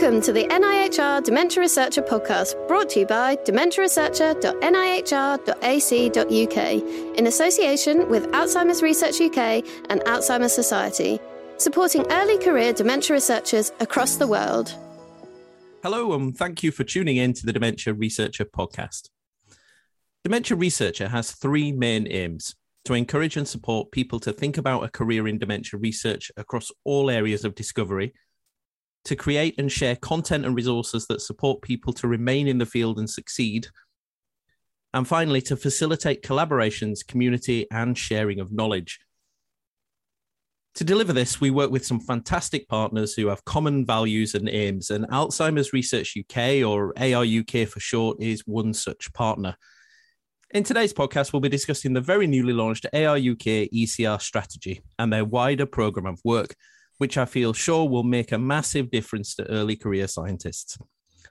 Welcome to the NIHR Dementia Researcher podcast, brought to you by dementiaresearcher.nihr.ac.uk in association with Alzheimer's Research UK and Alzheimer's Society, supporting early career dementia researchers across the world. Hello, and thank you for tuning in to the Dementia Researcher podcast. Dementia Researcher has three main aims to encourage and support people to think about a career in dementia research across all areas of discovery to create and share content and resources that support people to remain in the field and succeed. And finally, to facilitate collaborations, community, and sharing of knowledge. To deliver this, we work with some fantastic partners who have common values and aims, and Alzheimer's Research UK, or ARUK for short, is one such partner. In today's podcast, we'll be discussing the very newly launched ARUK ECR strategy and their wider program of work, which I feel sure will make a massive difference to early career scientists.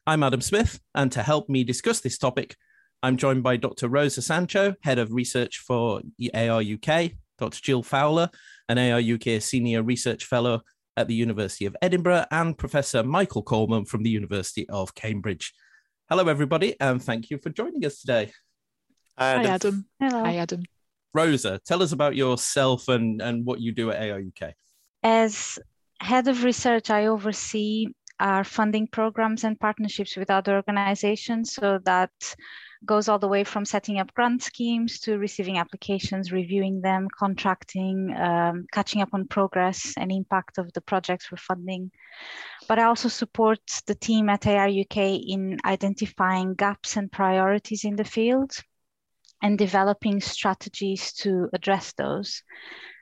I'm Adam Smith, and to help me discuss this topic, I'm joined by Dr. Rosa Sancho, Head of Research for ARUK, Dr. Jill Fowler, an ARUK Senior Research Fellow at the University of Edinburgh, and Professor Michael Coleman from the University of Cambridge. Hello, everybody, and thank you for joining us today. Hi, Adam. Hi, Adam. Hello. Hi, Adam. Rosa, tell us about yourself and, and what you do at ARUK. As head of research, I oversee our funding programs and partnerships with other organizations. So that goes all the way from setting up grant schemes to receiving applications, reviewing them, contracting, um, catching up on progress and impact of the projects we're funding. But I also support the team at ARUK in identifying gaps and priorities in the field and developing strategies to address those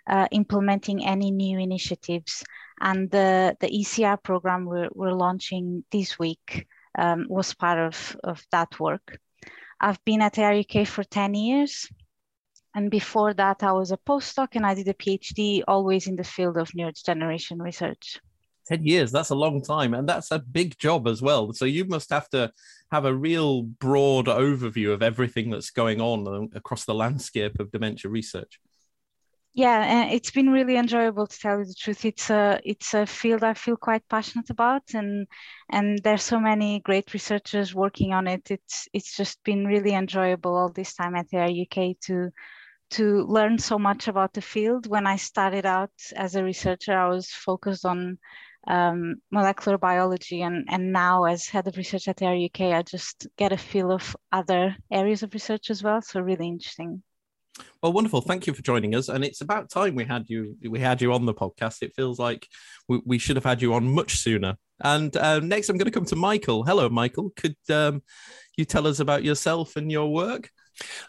uh, implementing any new initiatives. And the, the ECR program we're, we're launching this week um, was part of, of that work. I've been at ARUK for 10 years. And before that, I was a postdoc and I did a PhD always in the field of neurodegeneration research. 10 years, that's a long time. And that's a big job as well. So you must have to have a real broad overview of everything that's going on across the landscape of dementia research yeah it's been really enjoyable to tell you the truth it's a it's a field i feel quite passionate about and and there's so many great researchers working on it it's it's just been really enjoyable all this time at the uk to to learn so much about the field when i started out as a researcher i was focused on um, molecular biology and, and now as head of research at the UK, I just get a feel of other areas of research as well. So really interesting. Well, wonderful. Thank you for joining us. And it's about time we had you we had you on the podcast. It feels like we, we should have had you on much sooner. And uh, next, I'm going to come to Michael. Hello, Michael. Could um, you tell us about yourself and your work?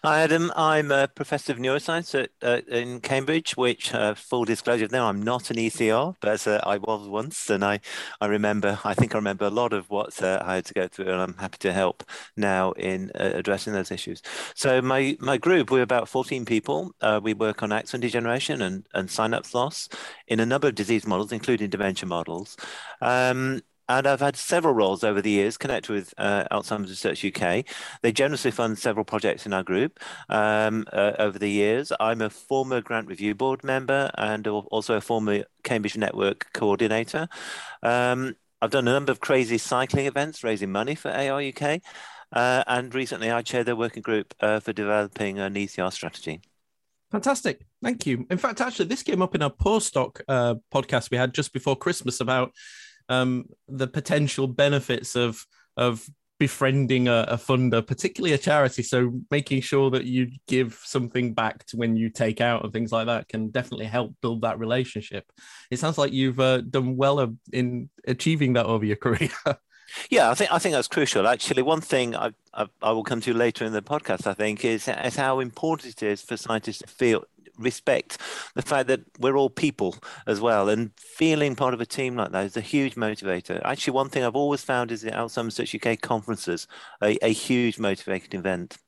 Hi, Adam. I'm a professor of neuroscience at, uh, in Cambridge, which, uh, full disclosure, now I'm not an ECR, but uh, I was once. And I, I remember, I think I remember a lot of what uh, I had to go through, and I'm happy to help now in uh, addressing those issues. So, my, my group, we're about 14 people. Uh, we work on axon degeneration and, and synapse loss in a number of disease models, including dementia models. Um, and I've had several roles over the years connected with uh, Alzheimer's Research UK. They generously fund several projects in our group um, uh, over the years. I'm a former Grant Review Board member and also a former Cambridge Network coordinator. Um, I've done a number of crazy cycling events raising money for ARUK. Uh, and recently I chaired the working group uh, for developing an ECR strategy. Fantastic. Thank you. In fact, actually, this came up in a postdoc uh, podcast we had just before Christmas about um, the potential benefits of of befriending a, a, funder, particularly a charity. So making sure that you give something back to when you take out and things like that can definitely help build that relationship. It sounds like you've uh, done well in achieving that over your career. Yeah, I think I think that's crucial. Actually, one thing I, I, I will come to later in the podcast, I think, is is how important it is for scientists to feel respect the fact that we're all people as well. And feeling part of a team like that is a huge motivator. Actually, one thing I've always found is the Alzheimer's UK conferences, a, a huge motivating event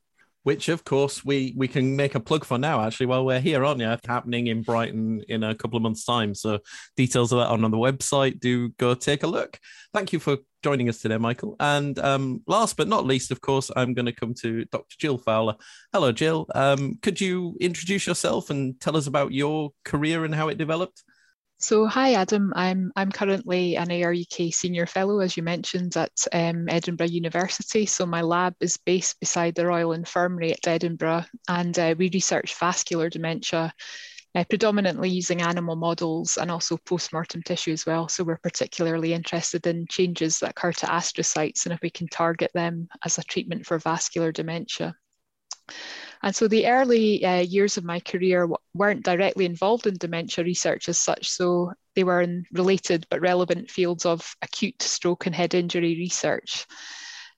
which of course we we can make a plug for now actually while we're here aren't you happening in brighton in a couple of months time. So details of that on, on the website. Do go take a look. Thank you for joining us today michael. And um, last but not least of course i'm going to come to dr jill fowler. Hello jill. Um, could you introduce yourself and tell us about your career and how it developed So, hi Adam. I'm I'm currently an ARUK senior fellow, as you mentioned, at um, Edinburgh University. So my lab is based beside the Royal Infirmary at Edinburgh, and uh, we research vascular dementia, uh, predominantly using animal models and also post-mortem tissue as well. So we're particularly interested in changes that occur to astrocytes and if we can target them as a treatment for vascular dementia. And so the early uh, years of my career weren't directly involved in dementia research as such. So they were in related but relevant fields of acute stroke and head injury research.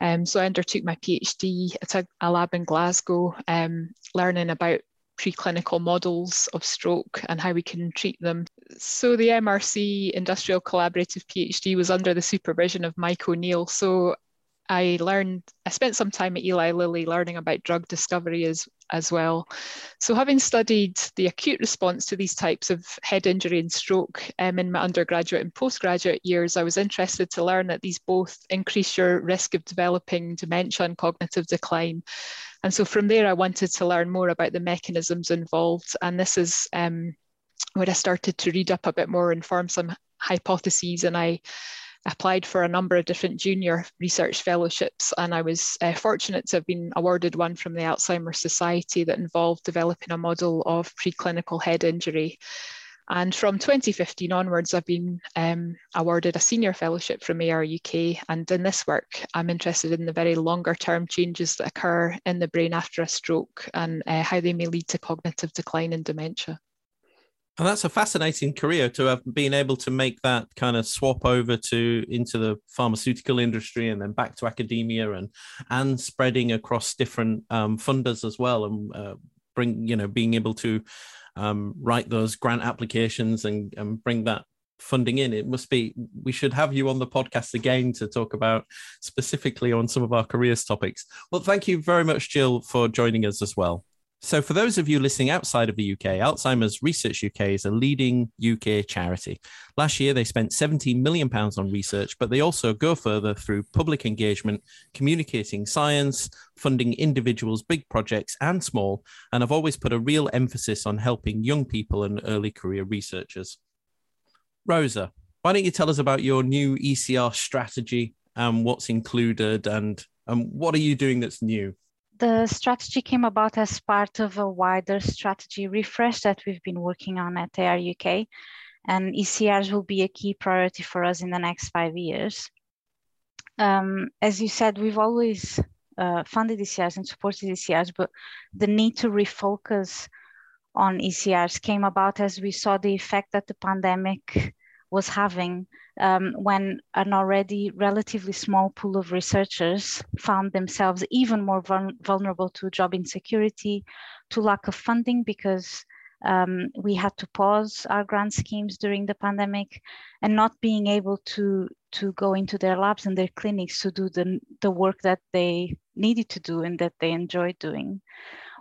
Um, so I undertook my PhD at a, a lab in Glasgow, um, learning about preclinical models of stroke and how we can treat them. So the MRC Industrial Collaborative PhD was under the supervision of Mike O'Neill. So I learned, I spent some time at Eli Lilly learning about drug discovery as, as well. So, having studied the acute response to these types of head injury and stroke um, in my undergraduate and postgraduate years, I was interested to learn that these both increase your risk of developing dementia and cognitive decline. And so, from there, I wanted to learn more about the mechanisms involved. And this is um, where I started to read up a bit more and form some hypotheses. And I applied for a number of different junior research fellowships, and I was uh, fortunate to have been awarded one from the Alzheimer's Society that involved developing a model of preclinical head injury. And from 2015 onwards, I've been um, awarded a senior fellowship from AR UK. And in this work, I'm interested in the very longer term changes that occur in the brain after a stroke and uh, how they may lead to cognitive decline and dementia. And that's a fascinating career to have been able to make that kind of swap over to into the pharmaceutical industry and then back to academia and and spreading across different um, funders as well and uh, bring you know being able to um, write those grant applications and, and bring that funding in. It must be we should have you on the podcast again to talk about specifically on some of our careers topics. Well thank you very much jill for joining us as well so, for those of you listening outside of the UK, Alzheimer's Research UK is a leading UK charity. Last year, they spent £17 million on research, but they also go further through public engagement, communicating science, funding individuals, big projects, and small, and have always put a real emphasis on helping young people and early career researchers. Rosa, why don't you tell us about your new ECR strategy and what's included and, and what are you doing that's new? The strategy came about as part of a wider strategy refresh that we've been working on at AR UK. And ECRs will be a key priority for us in the next five years. Um, as you said, we've always uh, funded ECRs and supported ECRs, but the need to refocus on ECRs came about as we saw the effect that the pandemic was having um, when an already relatively small pool of researchers found themselves even more vulnerable to job insecurity, to lack of funding because um, we had to pause our grant schemes during the pandemic and not being able to to go into their labs and their clinics to do the, the work that they needed to do and that they enjoyed doing.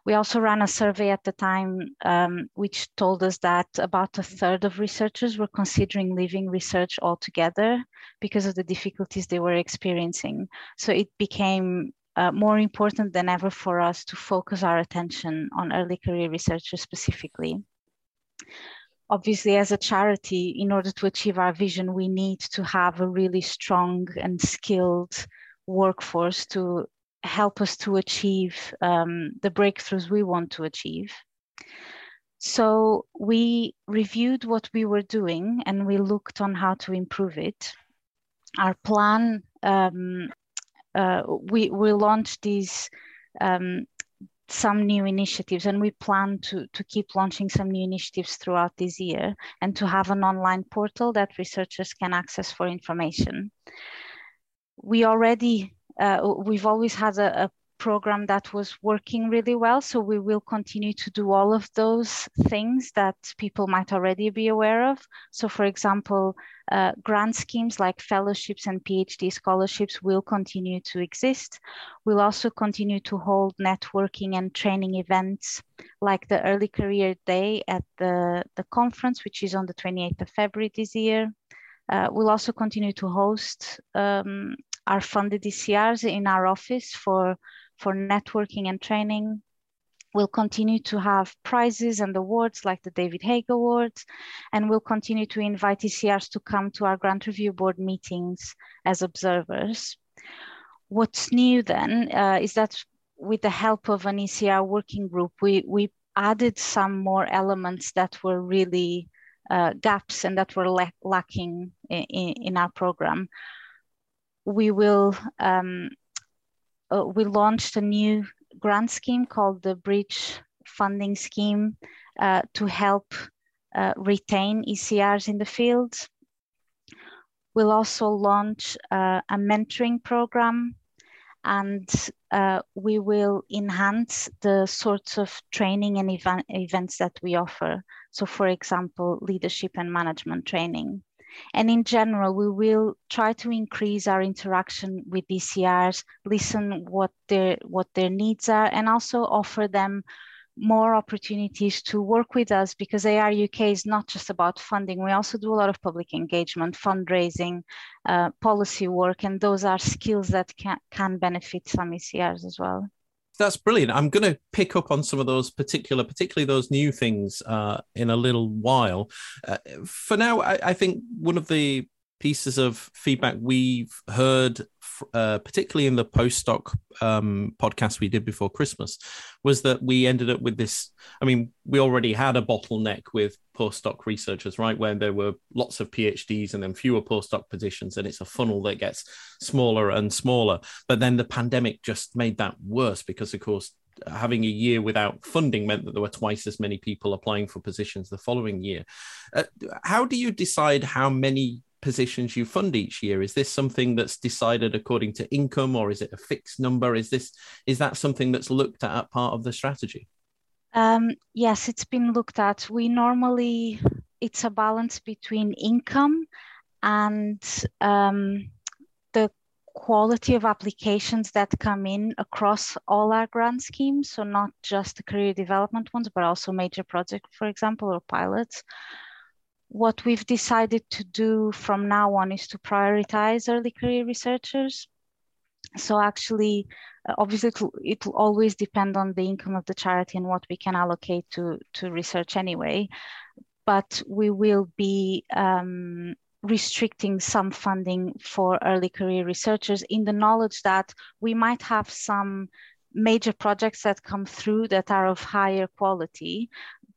We also ran a survey at the time, um, which told us that about a third of researchers were considering leaving research altogether because of the difficulties they were experiencing. So it became uh, more important than ever for us to focus our attention on early career researchers specifically. Obviously, as a charity, in order to achieve our vision, we need to have a really strong and skilled workforce to help us to achieve um, the breakthroughs we want to achieve. So we reviewed what we were doing and we looked on how to improve it. Our plan, um, uh, we, we launched these um, some new initiatives and we plan to, to keep launching some new initiatives throughout this year and to have an online portal that researchers can access for information. We already uh, we've always had a, a program that was working really well. So we will continue to do all of those things that people might already be aware of. So for example, uh, grant schemes like fellowships and PhD scholarships will continue to exist. We'll also continue to hold networking and training events like the Early Career Day at the, the conference, which is on the 28th of February this year. Uh, we'll also continue to host um, our funded ECRs in our office for, for networking and training. We'll continue to have prizes and awards like the David Hague Awards, and we'll continue to invite ECRs to come to our grant review board meetings as observers. What's new then uh, is that with the help of an ECR working group, we, we added some more elements that were really uh, gaps and that were la lacking in, in, our program. We will um, uh, we launched a new grant scheme called the Bridge Funding Scheme uh, to help uh, retain ECRs in the field. We'll also launch uh, a mentoring program and uh, we will enhance the sorts of training and event events that we offer. So for example, leadership and management training. And in general, we will try to increase our interaction with ECRs, listen what their what their needs are, and also offer them more opportunities to work with us because AR UK is not just about funding. We also do a lot of public engagement, fundraising, uh, policy work, and those are skills that can, can benefit some ECRs as well. That's brilliant. I'm going to pick up on some of those particular, particularly those new things uh, in a little while. Uh, for now, I, I think one of the pieces of feedback we've heard uh, particularly in the postdoc um, podcast we did before Christmas, was that we ended up with this. I mean, we already had a bottleneck with postdoc researchers, right, where there were lots of PhDs and then fewer postdoc positions, and it's a funnel that gets smaller and smaller. But then the pandemic just made that worse because, of course, having a year without funding meant that there were twice as many people applying for positions the following year. Uh, how do you decide how many positions you fund each year? Is this something that's decided according to income or is it a fixed number? Is this is that something that's looked at part of the strategy? Um, yes it's been looked at. We normally it's a balance between income and um, the quality of applications that come in across all our grant schemes. So not just the career development ones but also major projects for example or pilots what we've decided to do from now on is to prioritize early career researchers. So actually, uh, obviously, it will always depend on the income of the charity and what we can allocate to, to research anyway. But we will be um, restricting some funding for early career researchers in the knowledge that we might have some major projects that come through that are of higher quality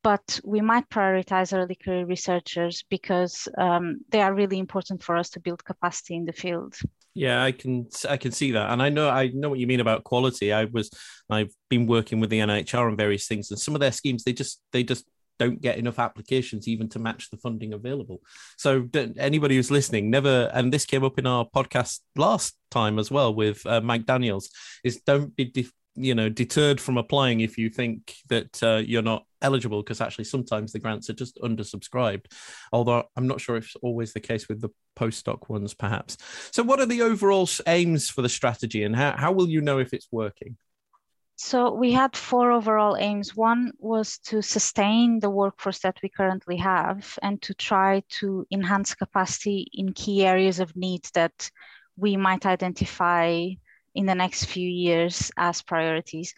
but we might prioritize early career researchers because um, they are really important for us to build capacity in the field. Yeah, I can I can see that, and I know I know what you mean about quality. I was I've been working with the NIHR on various things, and some of their schemes they just they just don't get enough applications even to match the funding available. So anybody who's listening, never and this came up in our podcast last time as well with uh, Mike Daniels is don't be you know deterred from applying if you think that uh, you're not eligible because actually sometimes the grants are just undersubscribed. Although i'm not sure if it's always the case with the postdoc ones perhaps. So what are the overall aims for the strategy and how, how will you know if it's working? So we had four overall aims. One was to sustain the workforce that we currently have and to try to enhance capacity in key areas of need that we might identify in the next few years as priorities.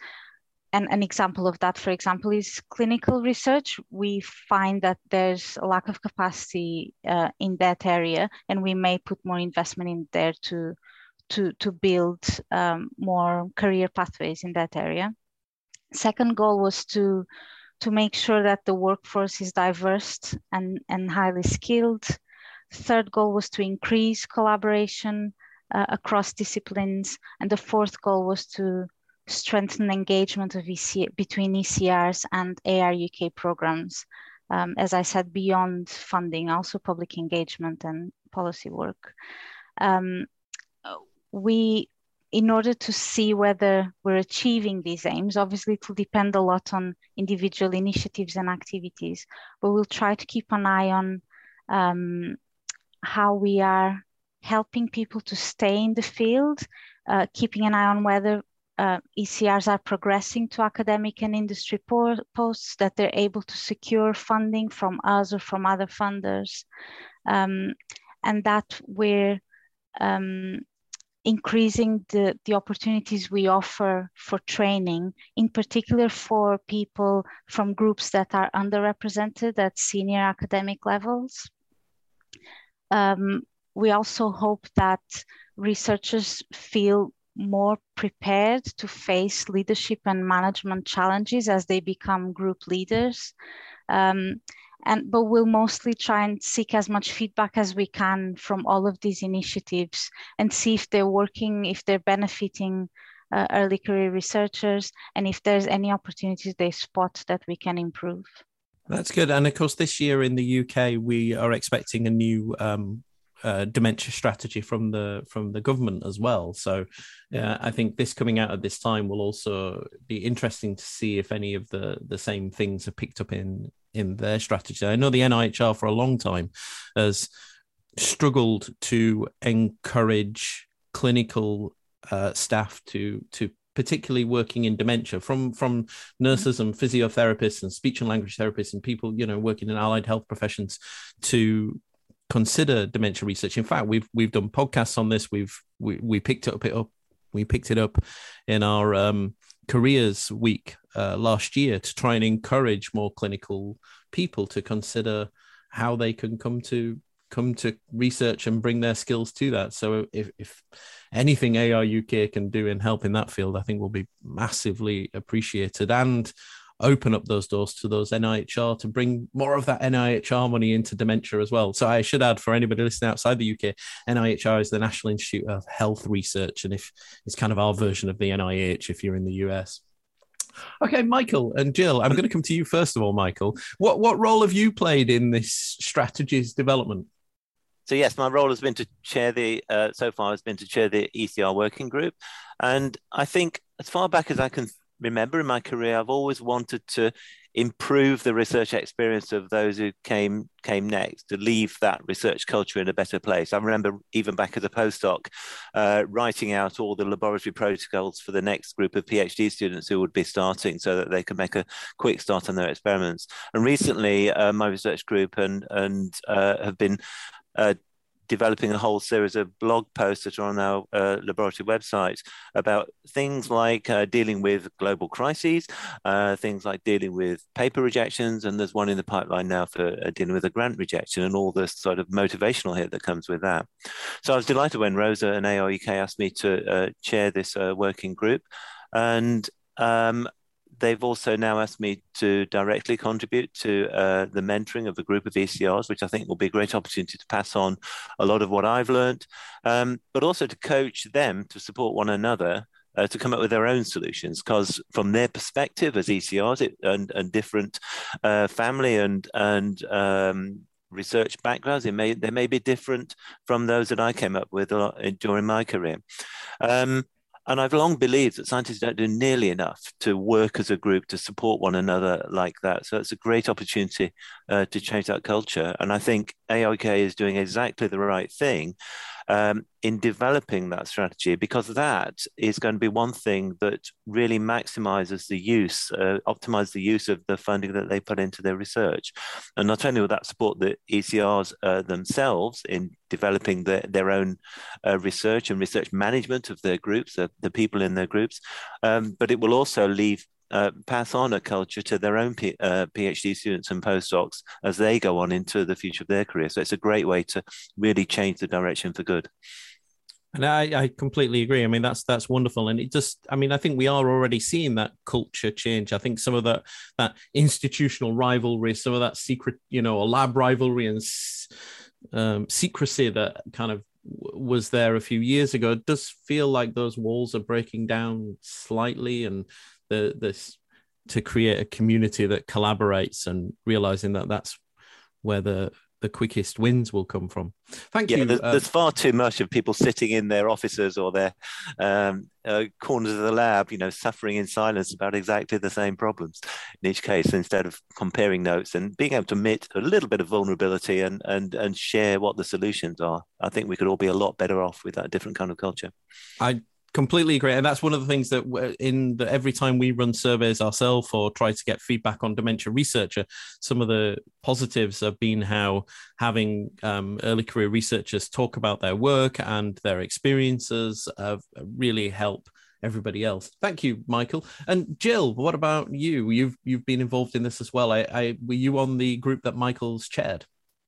And an example of that, for example, is clinical research. We find that there's a lack of capacity uh, in that area, and we may put more investment in there to, to, to build um, more career pathways in that area. Second goal was to, to make sure that the workforce is diverse and, and highly skilled. Third goal was to increase collaboration uh, across disciplines. And the fourth goal was to strengthen engagement of EC between ECRs and ARUK programs. Um, as I said, beyond funding, also public engagement and policy work. Um, we, in order to see whether we're achieving these aims, obviously it will depend a lot on individual initiatives and activities, but we'll try to keep an eye on um, how we are helping people to stay in the field, uh, keeping an eye on whether uh, ECRs are progressing to academic and industry posts, that they're able to secure funding from us or from other funders, um, and that we're um, increasing the, the opportunities we offer for training, in particular for people from groups that are underrepresented at senior academic levels. Um, we also hope that researchers feel more prepared to face leadership and management challenges as they become group leaders. Um, and but we'll mostly try and seek as much feedback as we can from all of these initiatives and see if they're working, if they're benefiting uh, early career researchers, and if there's any opportunities they spot that we can improve. That's good. And of course, this year in the UK, we are expecting a new um, uh, dementia strategy from the from the government as well. So uh, I think this coming out at this time will also be interesting to see if any of the the same things are picked up in in their strategy. I know the NIHR for a long time has struggled to encourage clinical uh, staff to to particularly working in dementia from from nurses and physiotherapists and speech and language therapists and people you know working in allied health professions to consider dementia research. In fact, we've we've done podcasts on this. We've we, we picked up it up. We picked it up in our um, careers week uh, last year to try and encourage more clinical people to consider how they can come to come to research and bring their skills to that. So if, if anything ARUK can do in help in that field, I think will be massively appreciated. And open up those doors to those NIHR to bring more of that NIHR money into dementia as well. So I should add for anybody listening outside the UK, NIHR is the National Institute of Health Research, and if it's kind of our version of the NIH if you're in the US. Okay, Michael and Jill, I'm going to come to you first of all, Michael. What what role have you played in this strategies development? So yes, my role has been to chair the uh, so far has been to chair the ECR working group, and I think as far back as I can remember in my career, I've always wanted to improve the research experience of those who came came next to leave that research culture in a better place. I remember even back as a postdoc, uh, writing out all the laboratory protocols for the next group of PhD students who would be starting, so that they could make a quick start on their experiments. And recently, uh, my research group and and uh, have been uh, developing a whole series of blog posts that are on our uh, laboratory website about things like uh, dealing with global crises, uh, things like dealing with paper rejections, and there's one in the pipeline now for uh, dealing with a grant rejection and all the sort of motivational hit that comes with that. So I was delighted when Rosa and ARUK asked me to uh, chair this uh, working group. And um, they've also now asked me to directly contribute to uh, the mentoring of a group of ECRs, which I think will be a great opportunity to pass on a lot of what I've learned, um, but also to coach them to support one another. Uh, to come up with their own solutions, because from their perspective as ECRs it, and, and different uh, family and and um, research backgrounds, it may they may be different from those that I came up with during my career. Um, and I've long believed that scientists don't do nearly enough to work as a group to support one another like that. So it's a great opportunity uh, to change that culture. And I think ARUK is doing exactly the right thing um, in developing that strategy because that is going to be one thing that really maximizes the use, uh, optimize the use of the funding that they put into their research. And not only will that support the ECRs uh, themselves in developing the, their own uh, research and research management of their groups, the, the people in their groups, um, but it will also leave uh, pass on a culture to their own P, uh, PhD students and postdocs as they go on into the future of their career. So it's a great way to really change the direction for good. And I, I completely agree. I mean, that's that's wonderful, and it just, I mean, I think we are already seeing that culture change. I think some of that that institutional rivalry, some of that secret, you know, lab rivalry and um, secrecy that kind of was there a few years ago it does feel like those walls are breaking down slightly and the this to create a community that collaborates and realizing that that's where the the quickest wins will come from. Thank yeah, you. There's, uh, there's, far too much of people sitting in their offices or their um, uh, corners of the lab, you know, suffering in silence about exactly the same problems in each case, instead of comparing notes and being able to admit a little bit of vulnerability and and and share what the solutions are. I think we could all be a lot better off with that different kind of culture. I completely agree and that's one of the things that in the, every time we run surveys ourselves or try to get feedback on dementia researcher some of the positives have been how having um, early career researchers talk about their work and their experiences have really helped everybody else. Thank you michael. And jill what about you? You've you've been involved in this as well. I, I were you on the group that michael's chaired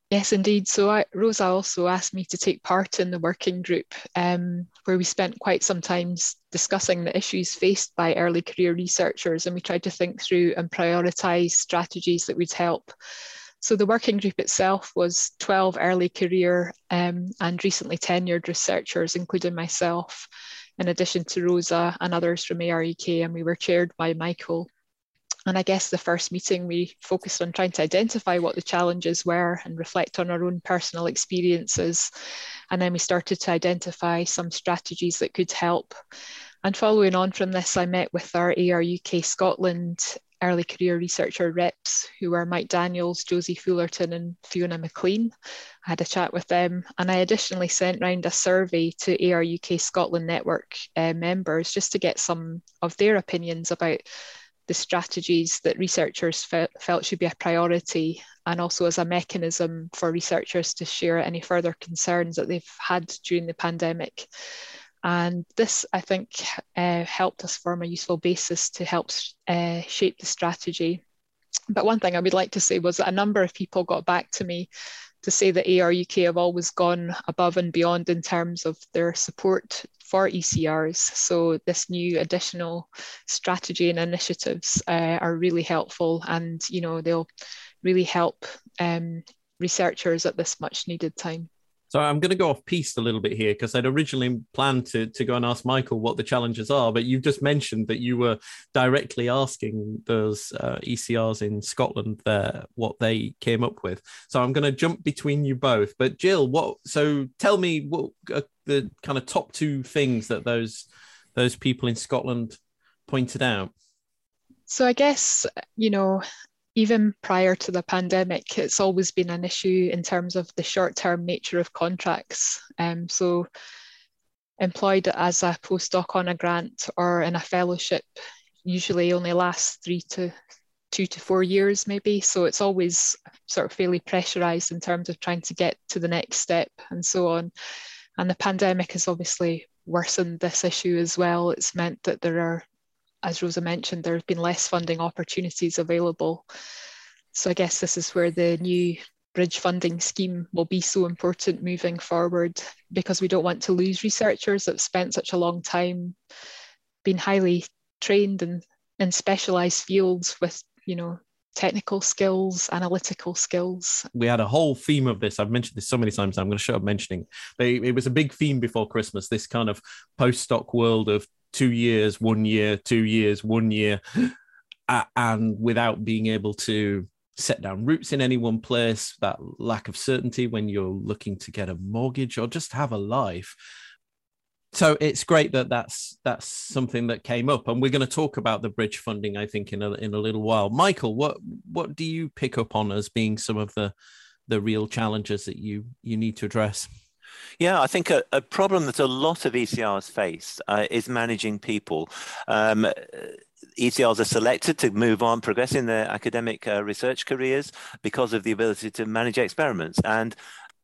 Yes, indeed. So I, Rosa also asked me to take part in the working group um, where we spent quite some time discussing the issues faced by early career researchers and we tried to think through and prioritise strategies that would help. So the working group itself was 12 early career um, and recently tenured researchers, including myself, in addition to Rosa and others from ARUK, and we were chaired by Michael. And I guess the first meeting, we focused on trying to identify what the challenges were and reflect on our own personal experiences. And then we started to identify some strategies that could help. And following on from this, I met with our AR UK Scotland early career researcher reps who were Mike Daniels, Josie Fullerton, and Fiona McLean. I had a chat with them, and I additionally sent round a survey to AR UK Scotland Network uh, members just to get some of their opinions about the strategies that researchers fe- felt should be a priority and also as a mechanism for researchers to share any further concerns that they've had during the pandemic. And this, I think, uh, helped us form a useful basis to help uh, shape the strategy. But one thing I would like to say was that a number of people got back to me to say that AR UK have always gone above and beyond in terms of their support for ECRs. So this new additional strategy and initiatives uh, are really helpful, and you know they'll really help um, researchers at this much needed time. So I'm going to go off piste a little bit here because I'd originally planned to, to go and ask Michael what the challenges are, but you've just mentioned that you were directly asking those uh, ECRs in Scotland there what they came up with. So I'm going to jump between you both. But Jill, what? So tell me what uh, the kind of top two things that those those people in Scotland pointed out. So I guess you know even prior to the pandemic, it's always been an issue in terms of the short term nature of contracts. Um, so, employed as a postdoc on a grant or in a fellowship usually only lasts three to two to four years, maybe. So, it's always sort of fairly pressurized in terms of trying to get to the next step and so on. And the pandemic has obviously worsened this issue as well. It's meant that there are as Rosa mentioned, there have been less funding opportunities available. So I guess this is where the new bridge funding scheme will be so important moving forward because we don't want to lose researchers that have spent such a long time being highly trained in, in specialized fields with, you know, technical skills, analytical skills. We had a whole theme of this. I've mentioned this so many times. I'm going to shut up mentioning. But it was a big theme before Christmas. This kind of postdoc world of two years, one year, two years, one year, and without being able to set down roots in any one place, that lack of certainty when you're looking to get a mortgage or just have a life. So it's great that that's that's something that came up, and we're going to talk about the bridge funding, I think, in a in a little while. Michael, what what do you pick up on as being some of the the real challenges that you you need to address? Yeah, I think a, a, problem that a lot of ECRs face uh, is managing people. Um, ECRs are selected to move on, progress in their academic uh, research careers because of the ability to manage experiments. And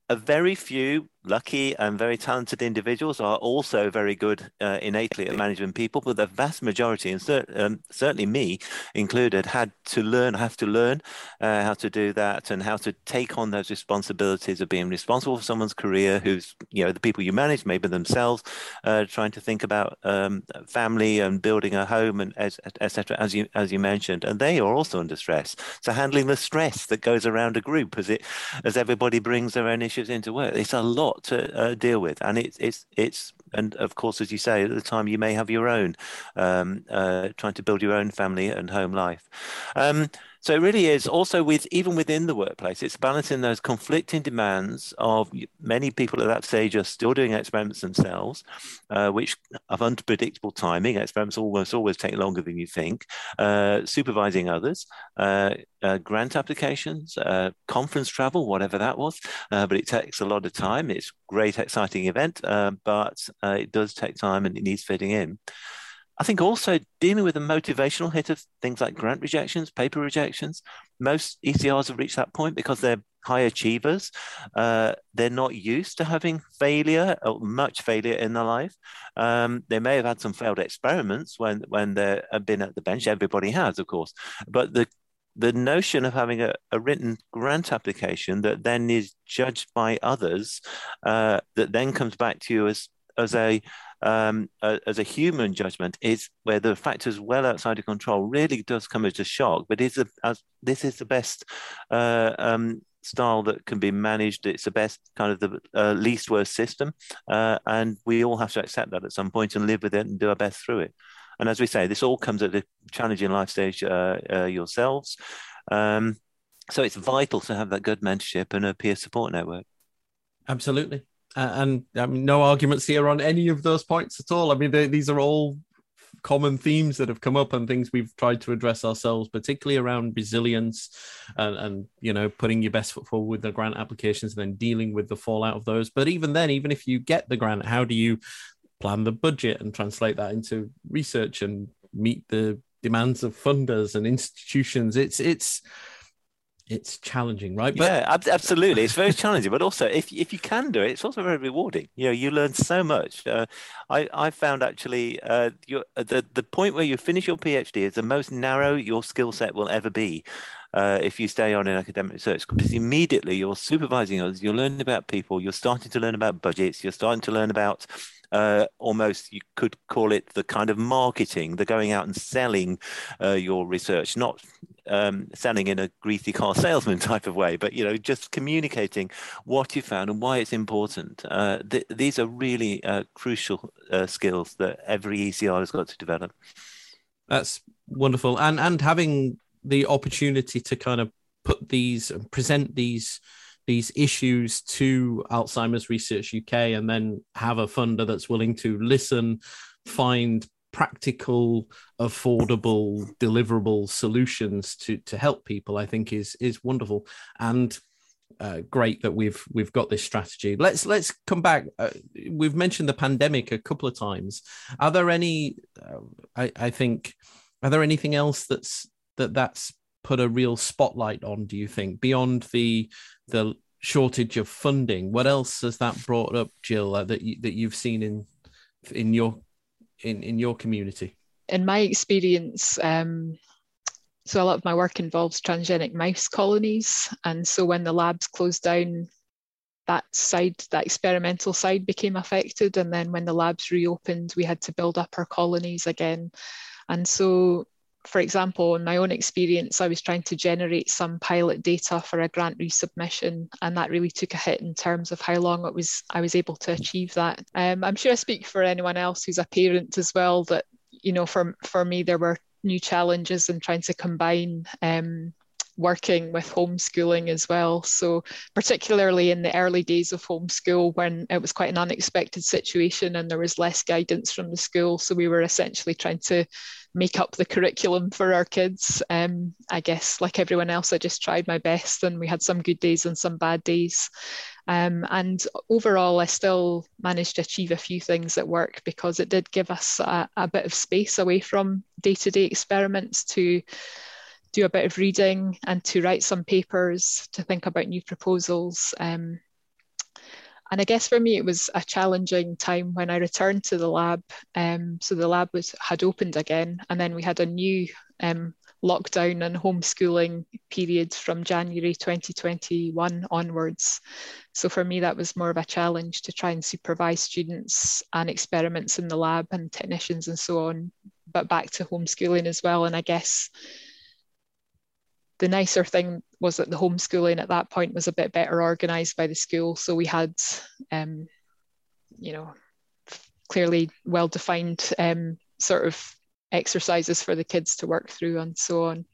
a very few lucky and very talented individuals are also very good uh, innately at managing people, but the vast majority, and cer- um, certainly me included, had to learn, have to learn uh, how to do that and how to take on those responsibilities of being responsible for someone's career, who's, you know, the people you manage, maybe themselves, uh, trying to think about um, family and building a home and etc. as you as you mentioned, and they are also under stress. So handling the stress that goes around a group as it as everybody brings their own issues into work, it's a lot to uh, deal with, and it's it's it's and of course, as you say, at the time you may have your own, um, uh, trying to build your own family and home life. Um, So it really is also with even within the workplace, it's balancing those conflicting demands of many people at that stage are still doing experiments themselves, uh, which of unpredictable timing. Experiments almost always take longer than you think. Uh, supervising others, uh, uh grant applications, uh, conference travel, whatever that was, uh, but it takes a lot of time. It's a great, exciting event, but it does take time and it needs fitting in. I think also dealing with the motivational hit of things like grant rejections, paper rejections. Most ECRs have reached that point because they're high achievers. Uh, they're not used to having failure or much failure in their life. Um, they may have had some failed experiments when when they've been at the bench. Everybody has, of course, but the the notion of having a, a written grant application that then is judged by others, uh, that then comes back to you as as a um, as a human judgment is where the factors well outside of control really does come as a shock. But is a, as this is the best uh, um, style that can be managed. It's the best kind of the uh, least worst system, uh, and we all have to accept that at some point and live with it and do our best through it. And as we say, this all comes at a challenging life stage uh, uh yourselves. Um, so it's vital to have that good mentorship and a peer support network. Absolutely and I mean, no arguments here on any of those points at all. I mean, they, these are all common themes that have come up and things we've tried to address ourselves, particularly around resilience and, and you know putting your best foot forward with the grant applications and then dealing with the fallout of those. But even then, even if you get the grant, how do you plan the budget and translate that into research and meet the demands of funders and institutions? It's it's it's challenging, right? But yeah, absolutely, it's very challenging. But also, if if you can do it, it's also very rewarding. You know, you learn so much. Uh, I I found actually uh, your, uh, the the point where you finish your PhD is the most narrow your skill set will ever be. Uh, if you stay on in academic research, because immediately you're supervising others, you're learning about people, you're starting to learn about budgets, you're starting to learn about uh, almost you could call it the kind of marketing, the going out and selling uh, your research, not um, selling in a greasy car salesman type of way, but you know, just communicating what you found and why it's important. Uh, th- these are really uh, crucial uh, skills that every ECR has got to develop. That's wonderful, and and having the opportunity to kind of put these and present these these issues to Alzheimer's Research UK and then have a funder that's willing to listen, find practical, affordable, deliverable solutions to to help people, I think is is wonderful and uh, great that we've we've got this strategy. Let's let's come back. Uh, we've mentioned the pandemic a couple of times. Are there any? Uh, I, I think. Are there anything else that's that that's put a real spotlight on? Do you think beyond the the shortage of funding? What else has that brought up, Jill, uh, that you, that you've seen in in your in in your community? In my experience, um, so a lot of my work involves transgenic mouse colonies, and so when the labs closed down, that side, that experimental side, became affected, and then when the labs reopened, we had to build up our colonies again, and so for example, in my own experience, I was trying to generate some pilot data for a grant resubmission, and that really took a hit in terms of how long it was I was able to achieve that. Um, I'm sure I speak for anyone else who's a parent as well. That you know, for for me, there were new challenges in trying to combine um, working with homeschooling as well. So, particularly in the early days of homeschool, when it was quite an unexpected situation and there was less guidance from the school, so we were essentially trying to make up the curriculum for our kids. Um, I guess, like everyone else, I just tried my best, and we had some good days and some bad days. Um, and overall, I still managed to achieve a few things at work because it did give us a, a bit of space away from day to day experiments to do a bit of reading and to write some papers, to think about new proposals. Um, and I guess for me, it was a challenging time when I returned to the lab. Um, so the lab was had opened again, and then we had a new um, lockdown and homeschooling period from January 2021 onwards. So for me, that was more of a challenge to try and supervise students and experiments in the lab and technicians and so on, but back to homeschooling as well. And I guess the nicer thing was that the homeschooling at that point was a bit better organised by the school. So we had, um, you know, clearly well defined um, sort of exercises for the kids to work through and so on.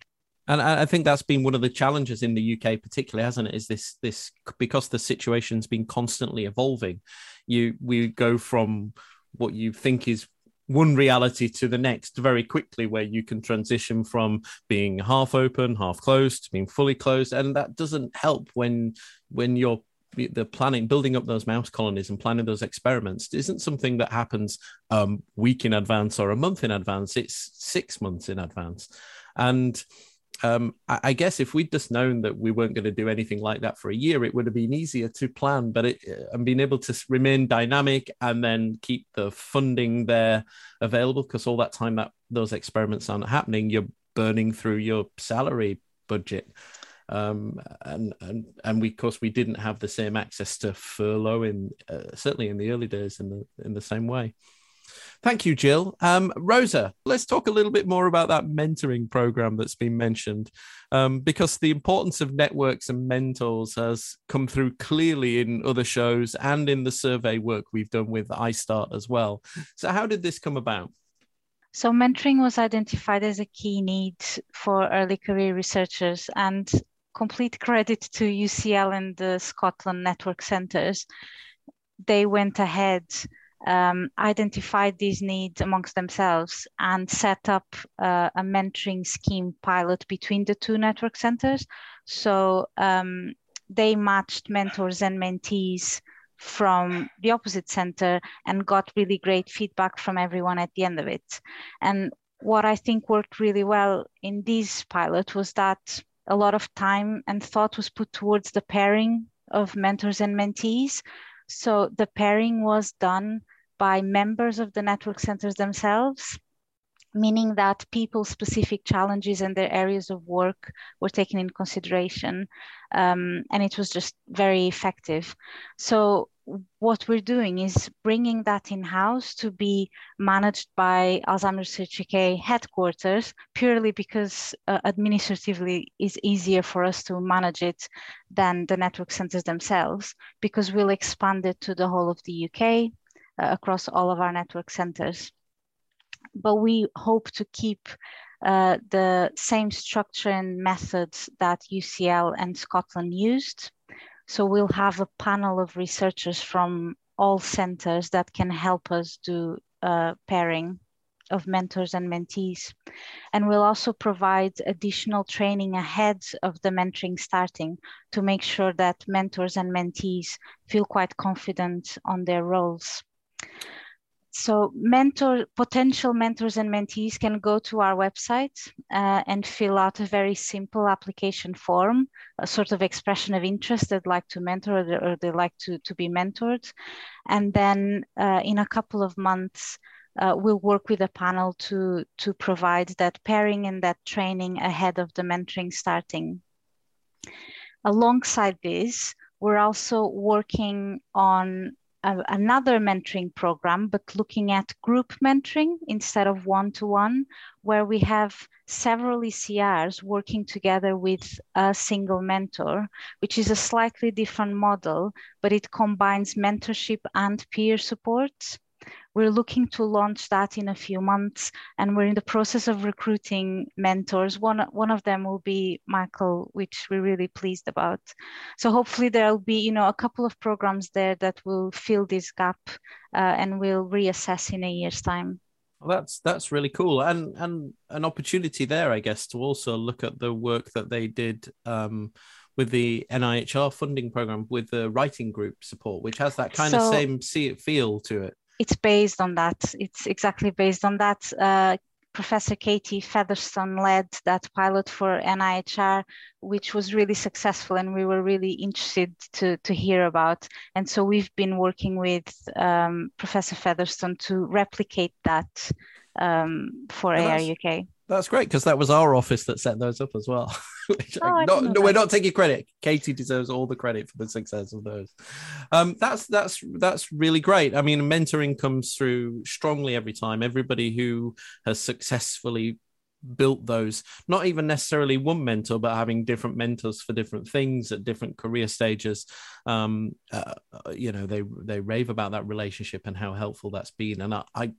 And I think that's been one of the challenges in the UK, particularly, hasn't it? Is this this because the situation's been constantly evolving. You we go from what you think is one reality to the next very quickly, where you can transition from being half open, half closed to being fully closed, and that doesn't help when when you're the planning, building up those mouse colonies and planning those experiments isn't something that happens um, week in advance or a month in advance. It's six months in advance, and um, I, I, guess if we'd just known that we weren't going to do anything like that for a year, it would have been easier to plan. But it, uh, and being able to remain dynamic and then keep the funding there available, because all that time that those experiments aren't happening, you're burning through your salary budget. Um, and and and we, of course, we didn't have the same access to furlough in uh, certainly in the early days in the in the same way. Thank you, Jill. Um, Rosa, let's talk a little bit more about that mentoring program that's been mentioned, um, because the importance of networks and mentors has come through clearly in other shows and in the survey work we've done with iStart as well. So, how did this come about? So, mentoring was identified as a key need for early career researchers, and complete credit to UCL and the Scotland Network Centres. They went ahead um, identified these needs amongst themselves and set up uh, a mentoring scheme pilot between the two network centers. So um, they matched mentors and mentees from the opposite center and got really great feedback from everyone at the end of it. And what I think worked really well in this pilot was that a lot of time and thought was put towards the pairing of mentors and mentees. So the pairing was done by members of the network centers themselves, meaning that people's specific challenges and their areas of work were taken in consideration. Um, and it was just very effective. So what we're doing is bringing that in-house to be managed by Alzheimer's Research UK headquarters, purely because uh, administratively is easier for us to manage it than the network centers themselves, because we'll expand it to the whole of the UK, across all of our network centers. But we hope to keep uh, the same structure and methods that UCL and Scotland used. So we'll have a panel of researchers from all centers that can help us do uh, pairing of mentors and mentees. And we'll also provide additional training ahead of the mentoring starting to make sure that mentors and mentees feel quite confident on their roles. So mentor, potential mentors and mentees can go to our website uh, and fill out a very simple application form, a sort of expression of interest they'd like to mentor or they like to, to be mentored. And then uh, in a couple of months, uh, we'll work with a panel to, to provide that pairing and that training ahead of the mentoring starting. Alongside this, we're also working on a, another mentoring program, but looking at group mentoring instead of one to one, where we have several ECRs working together with a single mentor, which is a slightly different model, but it combines mentorship and peer support. We're looking to launch that in a few months, and we're in the process of recruiting mentors. One, one of them will be Michael, which we're really pleased about. So hopefully there'll be, you know, a couple of programs there that will fill this gap, uh, and we'll reassess in a year's time. Well, that's that's really cool, and and an opportunity there, I guess, to also look at the work that they did um, with the NIHR funding program with the writing group support, which has that kind so, of same see it feel to it it's based on that. It's exactly based on that. Uh, Professor Katie Featherstone led that pilot for NIHR, which was really successful, and we were really interested to, to hear about. And so we've been working with um, Professor Featherstone to replicate that um, for AR UK. That's great because that was our office that set those up as well. oh, not, no, we're not taking credit. Katie deserves all the credit for the success of those. Um, that's that's that's really great. I mean, mentoring comes through strongly every time. Everybody who has successfully built those not even necessarily one mentor but having different mentors for different things at different career stages. Um uh, uh you know they they rave about that relationship and how helpful that's been. And i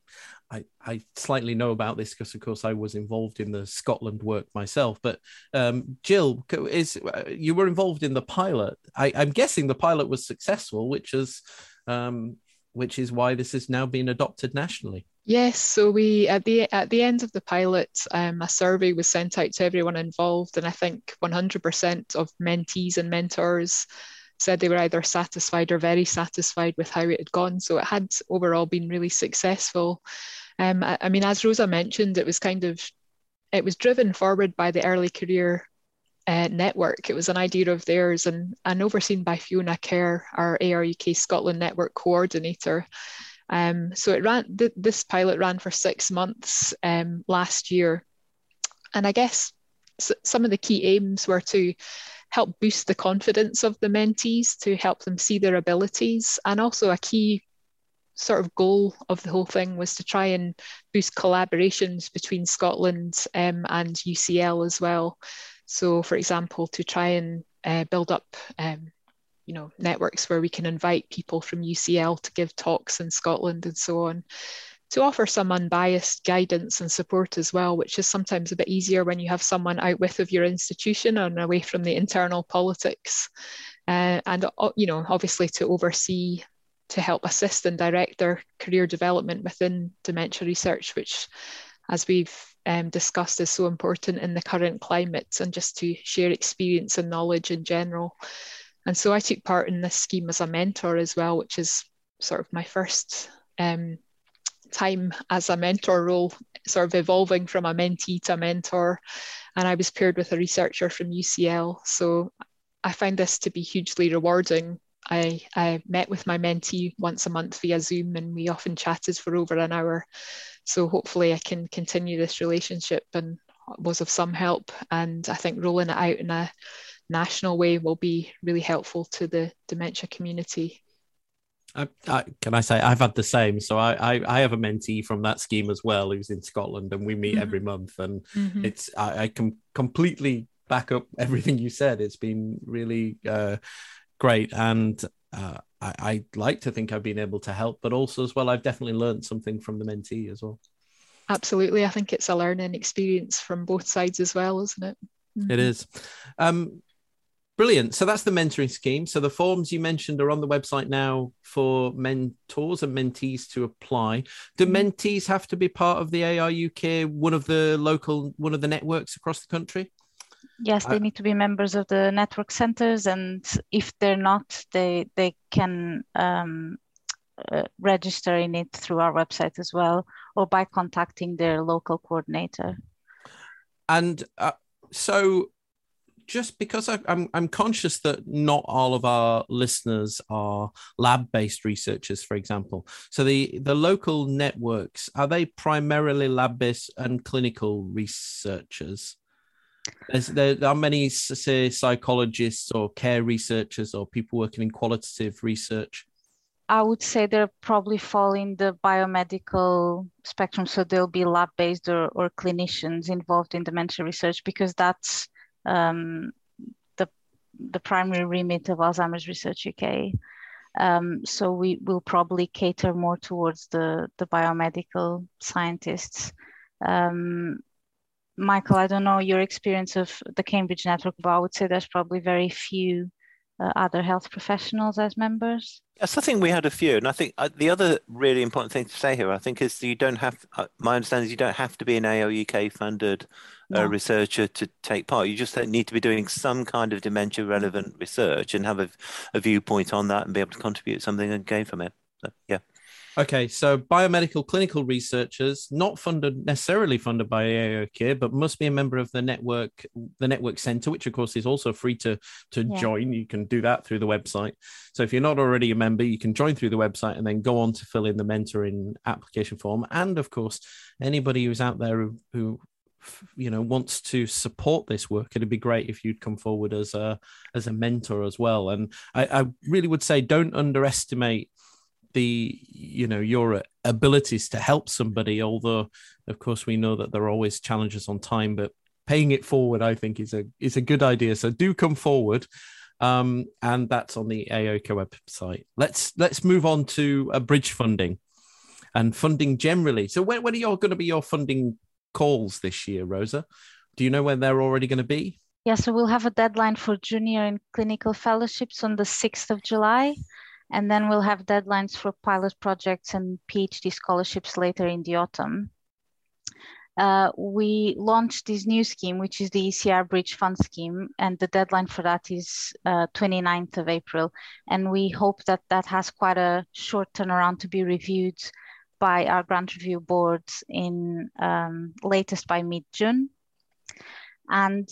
i i slightly know about this because of course i was involved in the scotland work myself. But um jill is uh, you were involved in the pilot. I, i'm guessing the pilot was successful which is um which is why this is now being adopted nationally Yes, so we at the at the end of the pilot, um, a survey was sent out to everyone involved, and I think 100% of mentees and mentors said they were either satisfied or very satisfied with how it had gone. So it had overall been really successful. Um, I, I mean, as Rosa mentioned, it was kind of it was driven forward by the early career uh, network. It was an idea of theirs and, and overseen by Fiona Kerr, our ARUK Scotland network coordinator. Um, so it ran. Th- this pilot ran for six months um, last year, and I guess s- some of the key aims were to help boost the confidence of the mentees, to help them see their abilities, and also a key sort of goal of the whole thing was to try and boost collaborations between Scotland um, and UCL as well. So, for example, to try and uh, build up um, you know networks where we can invite people from UCL to give talks in Scotland and so on to offer some unbiased guidance and support as well, which is sometimes a bit easier when you have someone out with of your institution and away from the internal politics. Uh, and you know, obviously to oversee, to help assist and direct their career development within dementia research, which, as we've um, discussed, is so important in the current climate, and just to share experience and knowledge in general. And so I took part in this scheme as a mentor as well, which is sort of my first um, time as a mentor role, sort of evolving from a mentee to a mentor. And I was paired with a researcher from UCL. So I find this to be hugely rewarding. I, I met with my mentee once a month via Zoom and we often chatted for over an hour. So hopefully I can continue this relationship and was of some help. And I think rolling it out in a national way will be really helpful to the dementia community. I, I, can I say I've had the same. So I, I, I have a mentee from that scheme as well, who's in Scotland, and we meet mm-hmm. every month. And mm-hmm. it's I, I, can completely back up everything you said. It's been really uh, great, and uh, I, I like to think I've been able to help, but also as well, I've definitely learned something from the mentee as well. Absolutely, I think it's a learning experience from both sides as well, isn't it? Mm-hmm. it is. Um, Brilliant. So that's the mentoring scheme. So the forms you mentioned are on the website now for mentors and mentees to apply. Do mm-hmm. mentees have to be part of the ARUK, one of the local, one of the networks across the country? Yes, they uh, need to be members of the network centers, and if they're not, they they can um, uh, register in it through our website as well, or by contacting their local coordinator. And uh, so just because I, am I'm, I'm conscious that not all of our listeners are lab-based researchers, for example. So the the local networks are they primarily lab-based and clinical researchers? There's, there are many say psychologists or care researchers or people working in qualitative research. I would say they're probably fall in the biomedical spectrum, so they'll be lab-based or, or clinicians involved in dementia research because that's um, the the primary remit of Alzheimer's Research UK. Um, so we will probably cater more towards the the biomedical scientists. Um, Michael, I don't know your experience of the Cambridge network, but I would say there's probably very few uh, other health professionals as members. Yes, I think we had a few, and I think uh, the other really important thing to say here, I think, is you don't have. Uh, my understanding is you don't have to be an ARUK funded no. researcher to take part. You just need to be doing some kind of dementia relevant research and have a, a viewpoint on that and be able to contribute something and gain from it. So, yeah. Okay, so biomedical clinical researchers, not funded necessarily funded by AOK, but must be a member of the network, the network center, which of course is also free to to yeah. join. You can do that through the website. So if you're not already a member, you can join through the website and then go on to fill in the mentoring application form. And of course, anybody who's out there who, who you know wants to support this work it'd be great if you'd come forward as a as a mentor as well and i, I really would say don't underestimate the you know your abilities to help somebody although of course we know that there are always challenges on time but paying it forward i think is a is a good idea so do come forward um, and that's on the AOCA website. Let's let's move on to a bridge funding and funding generally. So when, when are you going to be your funding calls this year, Rosa? Do you know when they're already going to be? Yeah, so we'll have a deadline for junior and clinical fellowships on the 6th of July. And then we'll have deadlines for pilot projects and PhD scholarships later in the autumn. Uh, we launched this new scheme, which is the ECR Bridge Fund Scheme, and the deadline for that is uh, 29th of April. And we hope that that has quite a short turnaround to be reviewed by our grant review boards in um, latest by mid-June. And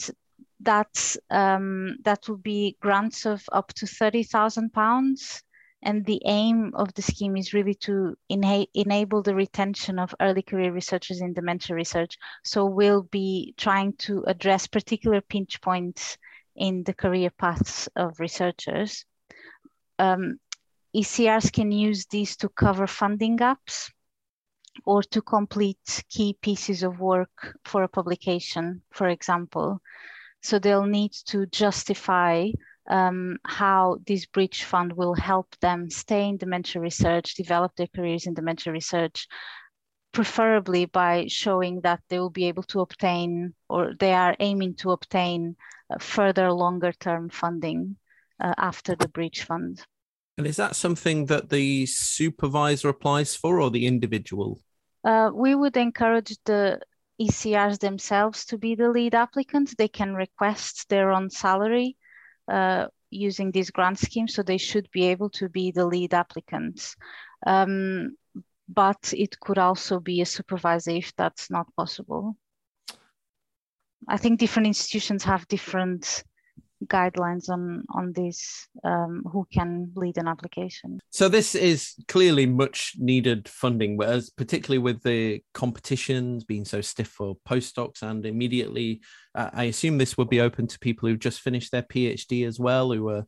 that, um, that will be grants of up to £30,000 and the aim of the scheme is really to ena enable the retention of early career researchers in dementia research. So we'll be trying to address particular pinch points in the career paths of researchers. Um, ECRs can use these to cover funding gaps or to complete key pieces of work for a publication, for example. So they'll need to justify um, how this bridge fund will help them stay in dementia research, develop their careers in dementia research, preferably by showing that they will be able to obtain or they are aiming to obtain further longer term funding uh, after the bridge fund. And is that something that the supervisor applies for or the individual? Uh, we would encourage the ECRs themselves to be the lead applicants. They can request their own salary uh, using this grant scheme, so they should be able to be the lead applicants. Um, but it could also be a supervisor if that's not possible. I think different institutions have different guidelines on on this um, who can lead an application so this is clearly much needed funding whereas particularly with the competitions being so stiff for postdocs and immediately uh, i assume this would be open to people who've just finished their phd as well who are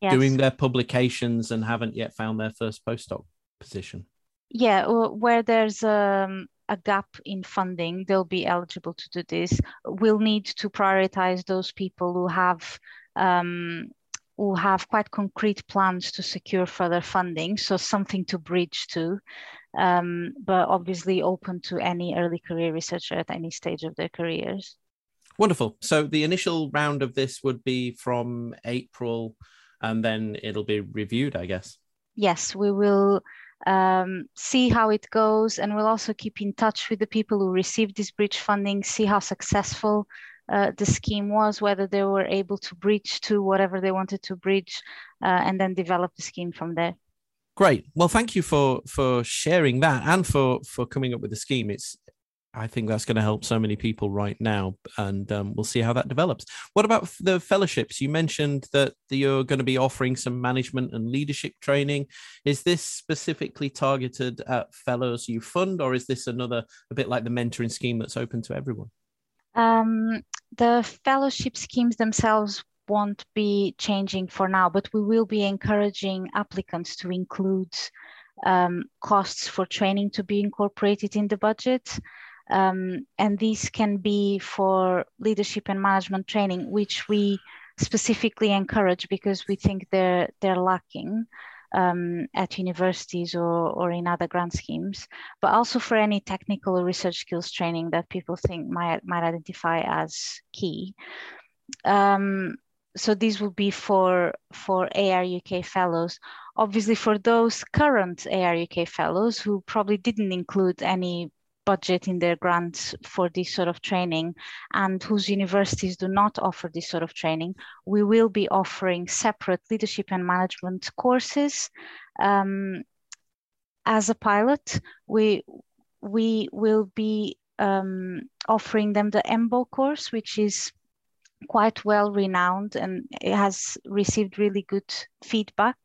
yes. doing their publications and haven't yet found their first postdoc position yeah where there's um, a gap in funding, they'll be eligible to do this. We'll need to prioritize those people who have um, who have quite concrete plans to secure further funding, so something to bridge to, um, but obviously open to any early career researcher at any stage of their careers. Wonderful. So the initial round of this would be from April, and then it'll be reviewed, I guess. Yes, we will um, see how it goes. And we'll also keep in touch with the people who received this bridge funding, see how successful uh, the scheme was, whether they were able to bridge to whatever they wanted to bridge, uh, and then develop the scheme from there. Great. Well, thank you for for sharing that and for for coming up with the scheme. It's I think that's going to help so many people right now, and um, we'll see how that develops. What about the fellowships? You mentioned that you're going to be offering some management and leadership training. Is this specifically targeted at fellows you fund, or is this another a bit like the mentoring scheme that's open to everyone? Um, the fellowship schemes themselves won't be changing for now, but we will be encouraging applicants to include um, costs for training to be incorporated in the budget. Um, and these can be for leadership and management training, which we specifically encourage because we think they're, they're lacking. Um, at universities or, or in other grant schemes, but also for any technical or research skills training that people think might, might identify as key. Um, so these will be for, for AR UK fellows. Obviously, for those current ARUK fellows who probably didn't include any budget in their grants for this sort of training and whose universities do not offer this sort of training, we will be offering separate leadership and management courses. Um, as a pilot, we, we will be um, offering them the EMBO course, which is quite well renowned and it has received really good feedback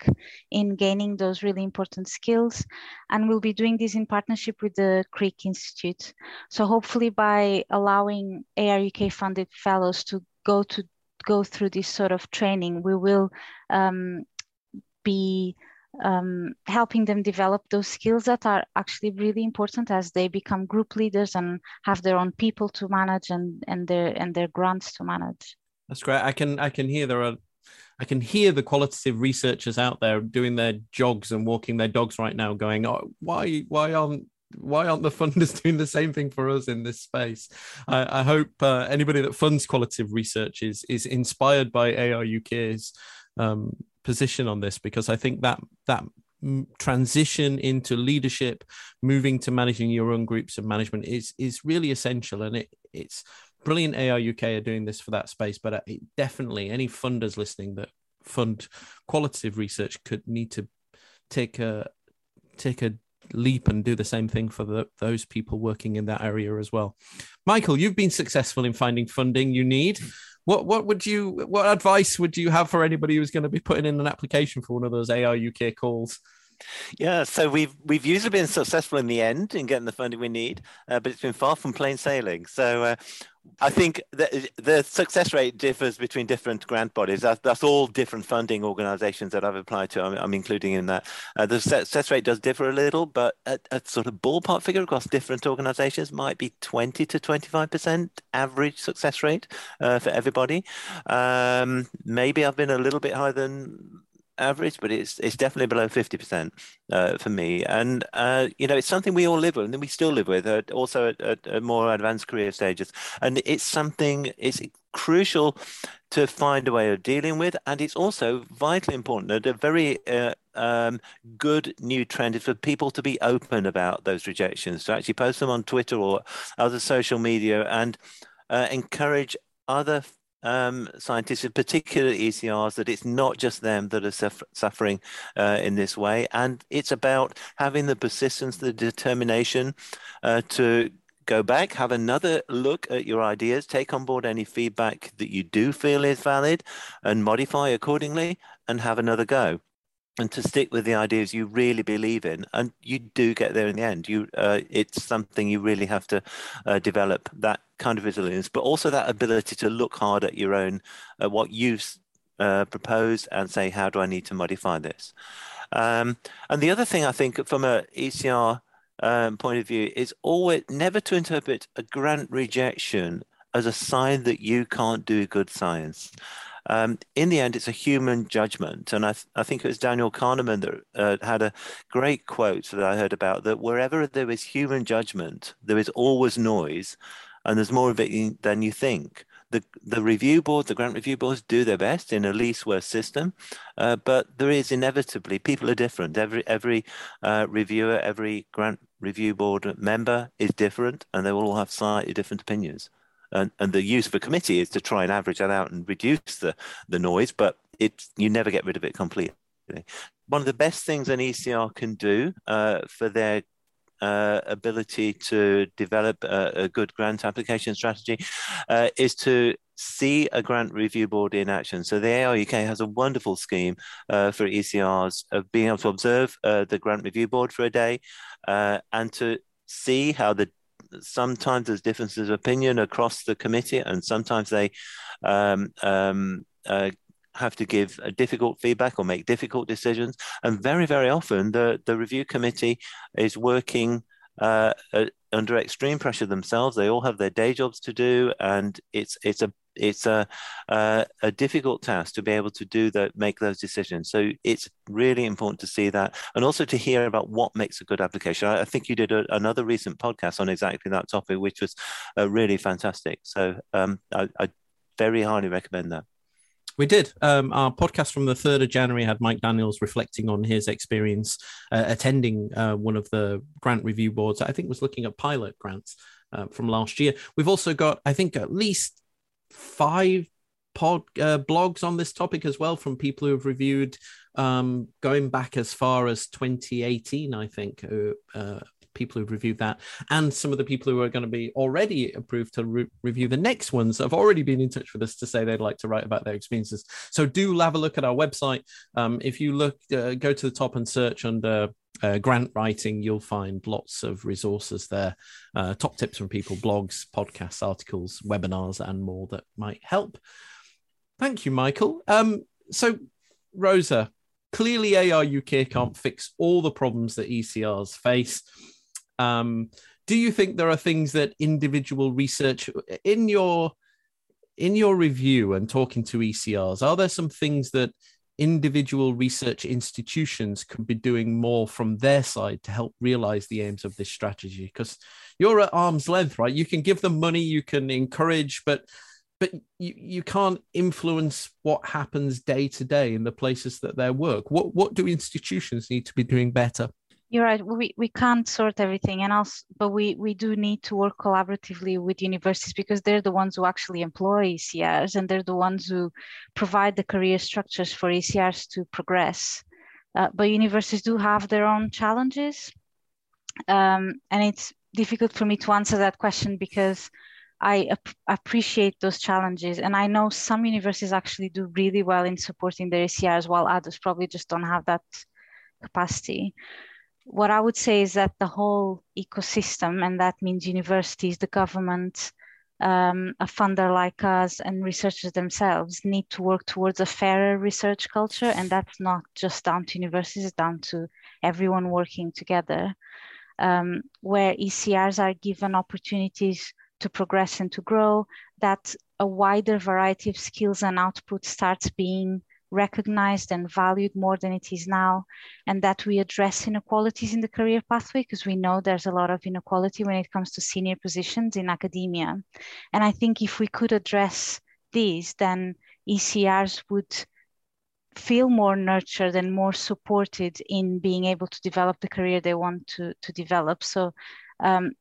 in gaining those really important skills. And we'll be doing this in partnership with the Crick institute. So hopefully by allowing ARUK funded fellows to go to go through this sort of training we will um, be um, helping them develop those skills that are actually really important as they become group leaders and have their own people to manage and, and their and their grants to manage. That's great. I can I can hear there are I can hear the qualitative researchers out there doing their jogs and walking their dogs right now, going, "Oh, why why aren't why aren't the funders doing the same thing for us in this space? I, I hope uh, anybody that funds qualitative research is is inspired by ARUK's um, position on this because I think that that transition into leadership, moving to managing your own groups of management is is really essential, and it it's brilliant. ARUK are doing this for that space, but uh, definitely any funders listening that fund qualitative research could need to take a take a leap and do the same thing for the, those people working in that area as well. Michael, you've been successful in finding funding you need. What what would you what advice would you have for anybody who's going to be putting in an application for one of those ARUK calls? Yeah, so we've we've usually been successful in the end in getting the funding we need, uh, but it's been far from plain sailing. So uh, I think the, the success rate differs between different grant bodies. That's, all different funding organizations that I've applied to. I'm, I'm including in that. Uh, the success rate does differ a little, but a, a, sort of ballpark figure across different organizations might be 20 to 25% average success rate uh, for everybody. Um, maybe I've been a little bit higher than average, but it's it's definitely below fifty percent uh, for me. And uh, you know, it's something we all live with, and we still live with, uh, also at, at, at, more advanced career stages. And it's something it's crucial to find a way of dealing with, and it's also vitally important. That a very uh, um, good new trend is for people to be open about those rejections, to actually post them on Twitter or other social media, and uh, encourage other um, scientists, in particular ECRs, that it's not just them that are suffering uh, in this way. And it's about having the persistence, the determination uh, to go back, have another look at your ideas, take on board any feedback that you do feel is valid, and modify accordingly, and have another go and to stick with the ideas you really believe in and you do get there in the end. You uh, it's something you really have to uh, develop that kind of resilience but also that ability to look hard at your own uh, what you've uh, proposed and say how do i need to modify this? Um, and the other thing i think from a ecr um, point of view is always never to interpret a grant rejection as a sign that you can't do good science um, in the end, it's a human judgment. And I, th- I think it was Daniel Kahneman that uh, had a great quote that I heard about that wherever there is human judgment, there is always noise, and there's more of it than you think. The, the review board, the grant review boards do their best in a least worst system, uh, but there is inevitably people are different. Every every uh, reviewer, every grant review board member is different, and they will all have slightly different opinions and, and the use of a committee is to try and average that out and reduce the, the noise, but it you never get rid of it completely. One of the best things an ECR can do uh, for their uh, ability to develop a, a, good grant application strategy uh, is to see a grant review board in action. So the ARUK has a wonderful scheme uh, for ECRs of being able to observe uh, the grant review board for a day uh, and to see how the sometimes there's differences of opinion across the committee, and sometimes they um, um, uh, have to give difficult feedback or make difficult decisions. And very, very often, the, the review committee is working uh, uh, under extreme pressure themselves. They all have their day jobs to do, and it's it's a it's a, a, a difficult task to be able to do that, make those decisions. So it's really important to see that, and also to hear about what makes a good application. I, I think you did a, another recent podcast on exactly that topic, which was uh, really fantastic. So um, I, I very highly recommend that. We did. Um, our podcast from the 3rd of January had Mike Daniels reflecting on his experience uh, attending uh, one of the grant review boards. I think was looking at pilot grants uh, from last year. We've also got, I think, at least five pod uh, blogs on this topic as well from people who have reviewed um, going back as far as 2018 i think uh, people who've reviewed that and some of the people who are going to be already approved to re- review the next ones have already been in touch with us to say they'd like to write about their experiences. So do have a look at our website. Um, if you look uh, go to the top and search under uh, grant writing, you'll find lots of resources there, uh, top tips from people, blogs, podcasts, articles, webinars, and more that might help. Thank you, Michael. Um, so, Rosa, clearly AR UK can't fix all the problems that ECRs face. Um, do you think there are things that individual research in your in your review and talking to ECRs, are there some things that individual research institutions could be doing more from their side to help realize the aims of this strategy because you're at arm's length right? You can give them money you can encourage but but you, you can't influence what happens day to day in the places that they work. What what do institutions need to be doing better you're right. We, we can't sort everything, and also, but we, we do need to work collaboratively with universities because they're the ones who actually employ ECRs and they're the ones who provide the career structures for ECRs to progress. Uh, but universities do have their own challenges, um, and it's difficult for me to answer that question because I ap- appreciate those challenges, and I know some universities actually do really well in supporting their ECRs, while others probably just don't have that capacity what I would say is that the whole ecosystem, and that means universities, the government, um, a funder like us, and researchers themselves need to work towards a fairer research culture. And that's not just down to universities, it's down to everyone working together, um, where ECRs are given opportunities to progress and to grow, that a wider variety of skills and output starts being recognized and valued more than it is now, and that we address inequalities in the career pathway because we know there's a lot of inequality when it comes to senior positions in academia. And I think if we could address these, then ECRs would feel more nurtured and more supported in being able to develop the career they want to, to develop. So um,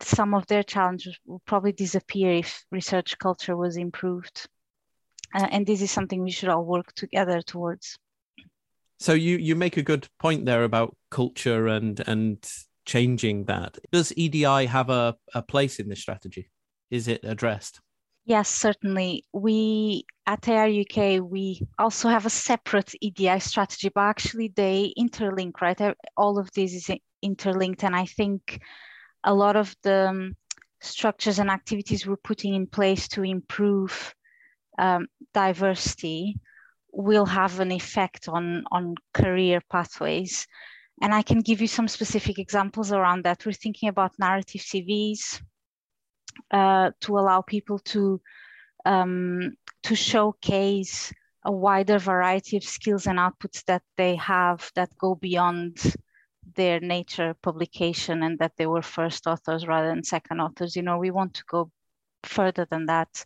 some of their challenges will probably disappear if research culture was improved uh, and this is something we should all work together towards. So you you make a good point there about culture and and changing that. Does edi have a, a place in this strategy? Is it addressed? Yes certainly. We at AR UK we also have a separate edi strategy but actually they interlink right? All of this is interlinked and i think a lot of the um, structures and activities we're putting in place to improve um, diversity will have an effect on, on career pathways. And I can give you some specific examples around that. We're thinking about narrative CVs uh, to allow people to, um, to showcase a wider variety of skills and outputs that they have that go beyond their nature publication and that they were first authors rather than second authors. You know, we want to go further than that.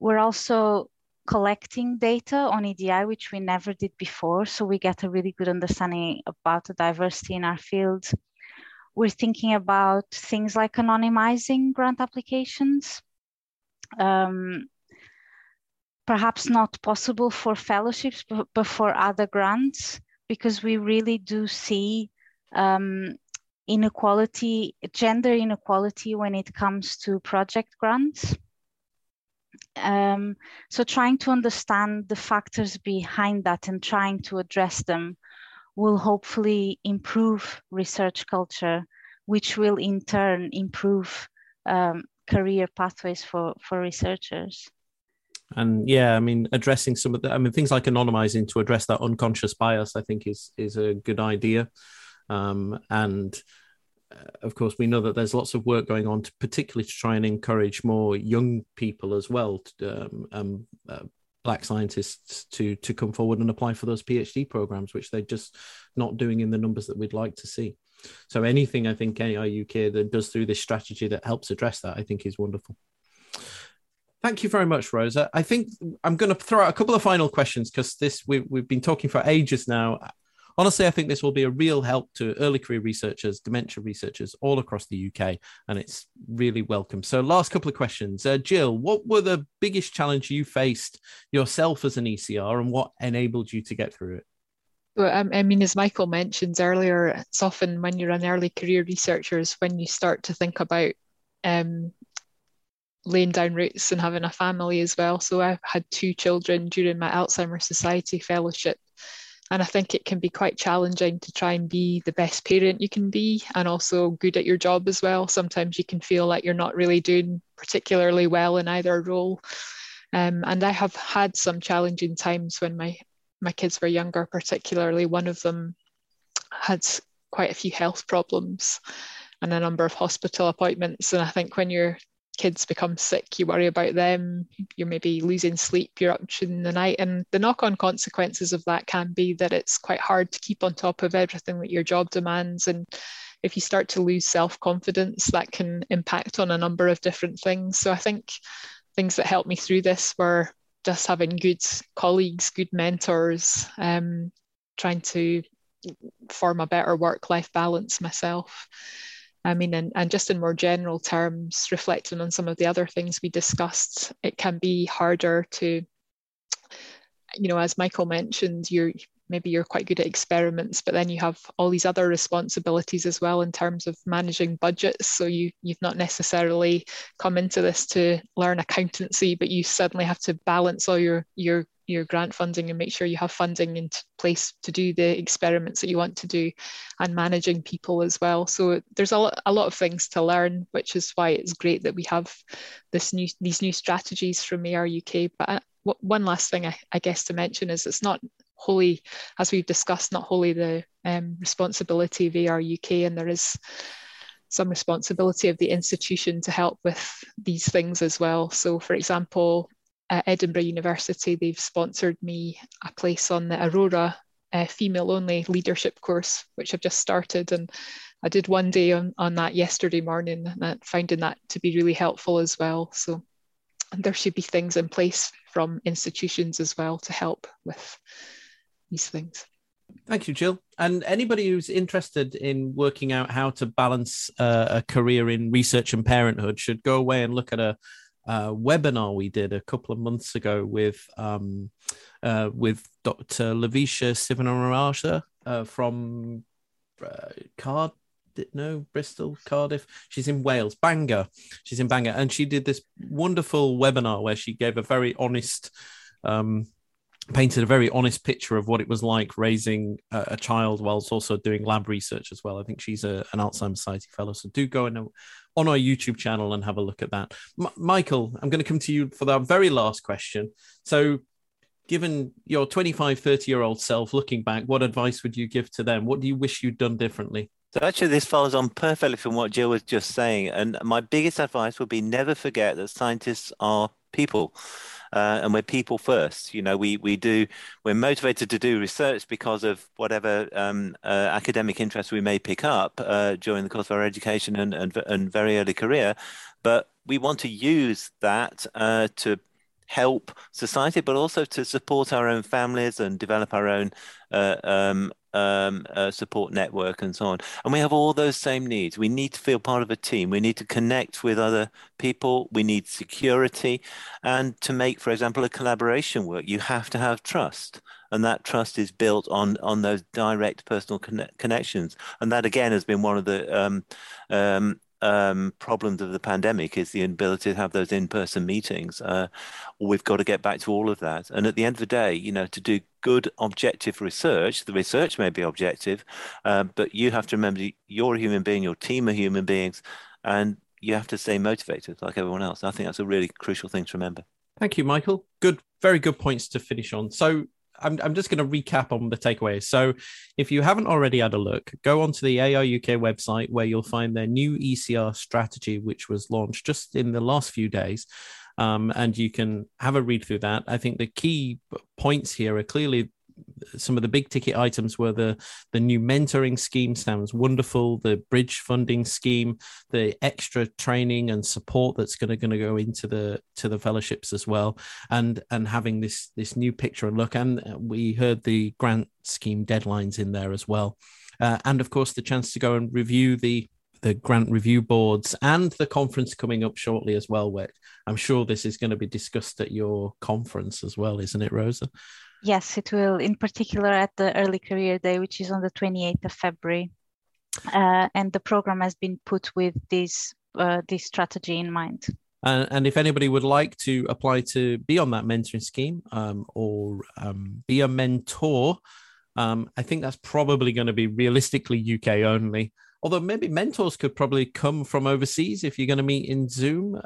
We're also collecting data on EDI, which we never did before. So we get a really good understanding about the diversity in our field. We're thinking about things like anonymizing grant applications. Um, perhaps not possible for fellowships, but, for other grants, because we really do see um, inequality, gender inequality when it comes to project grants. Um, so trying to understand the factors behind that and trying to address them will hopefully improve research culture, which will in turn improve um, career pathways for, for researchers. And yeah, I mean, addressing some of the, I mean, things like anonymizing to address that unconscious bias, I think is is a good idea. Um, and of course, we know that there's lots of work going on, to, particularly to try and encourage more young people as well, to, um, um, uh, black scientists, to to come forward and apply for those PhD programs, which they're just not doing in the numbers that we'd like to see. So anything I think AR UK that does through this strategy that helps address that, I think is wonderful. Thank you very much, Rosa. I think I'm going to throw out a couple of final questions because this we, we've been talking for ages now honestly, I think this will be a real help to early career researchers, dementia researchers all across the UK, and it's really welcome. So, last couple of questions. Uh, Jill, what were the biggest challenge you faced yourself as an ECR, and what enabled you to get through it? Well, um, I mean, as Michael mentions earlier, it's often when you're an early career researcher is when you start to think about um, laying down roots and having a family as well. So I've had two children during my Alzheimer's Society fellowship, and I think it can be quite challenging to try and be the best parent you can be and also good at your job as well. Sometimes you can feel like you're not really doing particularly well in either role. Um, and I have had some challenging times when my my kids were younger, particularly, one of them had quite a few health problems and a number of hospital appointments. And I think when your kids become sick, you worry about them, you're maybe losing sleep, you're up in the night. And the knock on consequences of that can be that it's quite hard to keep on top of everything that your job demands. And if you start to lose self confidence, that can impact on a number of different things. So I think things that helped me through this were just having good colleagues, good mentors, um, trying to form a better work life balance myself. I mean, and, and just in more general terms, reflecting on some of the other things we discussed, it can be harder to, you know, as Michael mentioned, you're maybe you're quite good at experiments, but then you have all these other responsibilities as well in terms of managing budgets. So you you've not necessarily come into this to learn accountancy, but you suddenly have to balance all your your your grant funding and make sure you have funding in place to do the experiments that you want to do and managing people as well so there's a lot, a lot of things to learn which is why it's great that we have this new these new strategies from AR UK but uh, one last thing I, I guess to mention is it's not wholly as we've discussed not wholly the um, responsibility of AR UK and there is some responsibility of the institution to help with these things as well. So, for example, at Edinburgh University, they've sponsored me a place on the Aurora uh, female only leadership course, which I've just started. And I did one day on, on that yesterday morning, and I, finding that to be really helpful as well. So there should be things in place from institutions as well to help with these things. Thank you, Jill. And anybody who's interested in working out how to balance uh, a career in research and parenthood should go away and look at a uh, webinar we did a couple of months ago with um, uh, with Dr. Lavisha Sivanaraja uh, from uh, Card. No, Bristol, Cardiff. She's in Wales, Bangor. She's in Bangor, and she did this wonderful webinar where she gave a very honest um, painted a very honest picture of what it was like raising a, a, child whilst also doing lab research as well. I think she's a, an Alzheimer's Society fellow. So do go and uh, on our YouTube channel and have a look at that. M- Michael, I'm going to come to you for that very last question. So, given your 25, 30 year old self looking back, what advice would you give to them? What do you wish you'd done differently? So actually, this follows on perfectly from what Jill was just saying. And my biggest advice would be never forget that scientists are people uh, and we're people first. You know, we we do we're motivated to do research because of whatever um, uh, academic interest we may pick up uh, during the course of our education and, and and very early career, but we want to use that uh, to help society, but also to support our own families and develop our own uh, um, um, uh, support network and so on. And we have all those same needs. We need to feel part of a team. We need to connect with other people. We need security. And to make, for example, a collaboration work, you have to have trust. And that trust is built on, on those direct personal conne- connections. And that, again, has been one of the um, um, um, problems of the pandemic is the inability to have those in-person meetings. Uh, we've got to get back to all of that. And at the end of the day, you know, to do good objective research, the research may be objective, uh, but you have to remember you're a human being, your team are human beings, and you have to stay motivated like everyone else. I think that's a really crucial thing to remember. Thank you, Michael. Good, very good points to finish on. So I'm, I'm just going to recap on the takeaways. So, if you haven't already had a look, go onto the AR UK website where you'll find their new ECR strategy, which was launched just in the last few days. Um, and you can have a read through that. I think the key points here are clearly some of the big ticket items were the the new mentoring scheme sounds wonderful the bridge funding scheme the extra training and support that's going to going to go into the to the fellowships as well and and having this this new picture and look and we heard the grant scheme deadlines in there as well. Uh, and of course the chance to go and review the the grant review boards and the conference coming up shortly as well which i'm sure this is going to be discussed at your conference as well isn't it rosa Yes, it will, in particular at the early career day, which is on the 28th of February. Uh, and the program has been put with this, uh, this strategy in mind. And, and, if anybody would like to apply to be on that mentoring scheme um, or um, be a mentor, um, I think that's probably going to be realistically UK only. Although maybe mentors could probably come from overseas if you're going to meet in Zoom.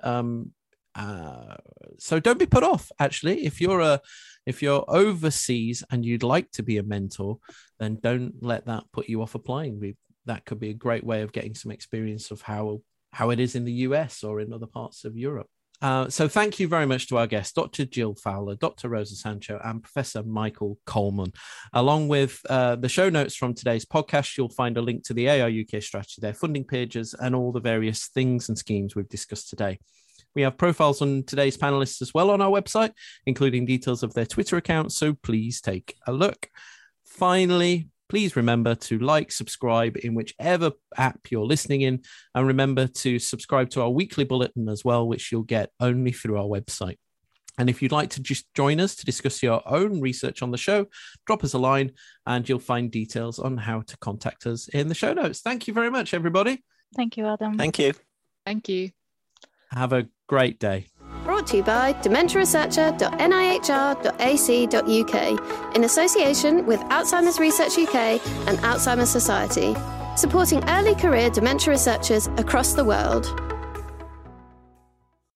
Uh, so don't be put off. Actually, if you're a if you're overseas and you'd like to be a mentor, then don't let that put you off applying. We, that could be a great way of getting some experience of how how it is in the US or in other parts of Europe. Uh, so thank you very much to our guests, Dr. Jill Fowler, Dr. Rosa Sancho, and Professor Michael Coleman. Along with uh, the show notes from today's podcast, you'll find a link to the AR UK strategy, their funding pages, and all the various things and schemes we've discussed today. We have profiles on today's panelists as well on our website, including details of their Twitter accounts, so please take a look. Finally, please remember to like, subscribe in whichever app you're listening in, and remember to subscribe to our weekly bulletin as well, which you'll get only through our website. And if you'd like to just join us to discuss your own research on the show, drop us a line and you'll find details on how to contact us in the show notes. Thank you very much, everybody. Thank you, Adam. Thank you. Thank you. Have a great day. Brought to you by dementiaresearcher.nihr.ac.uk in association with Alzheimer's Research UK and Alzheimer's Society, supporting early career dementia researchers across the world.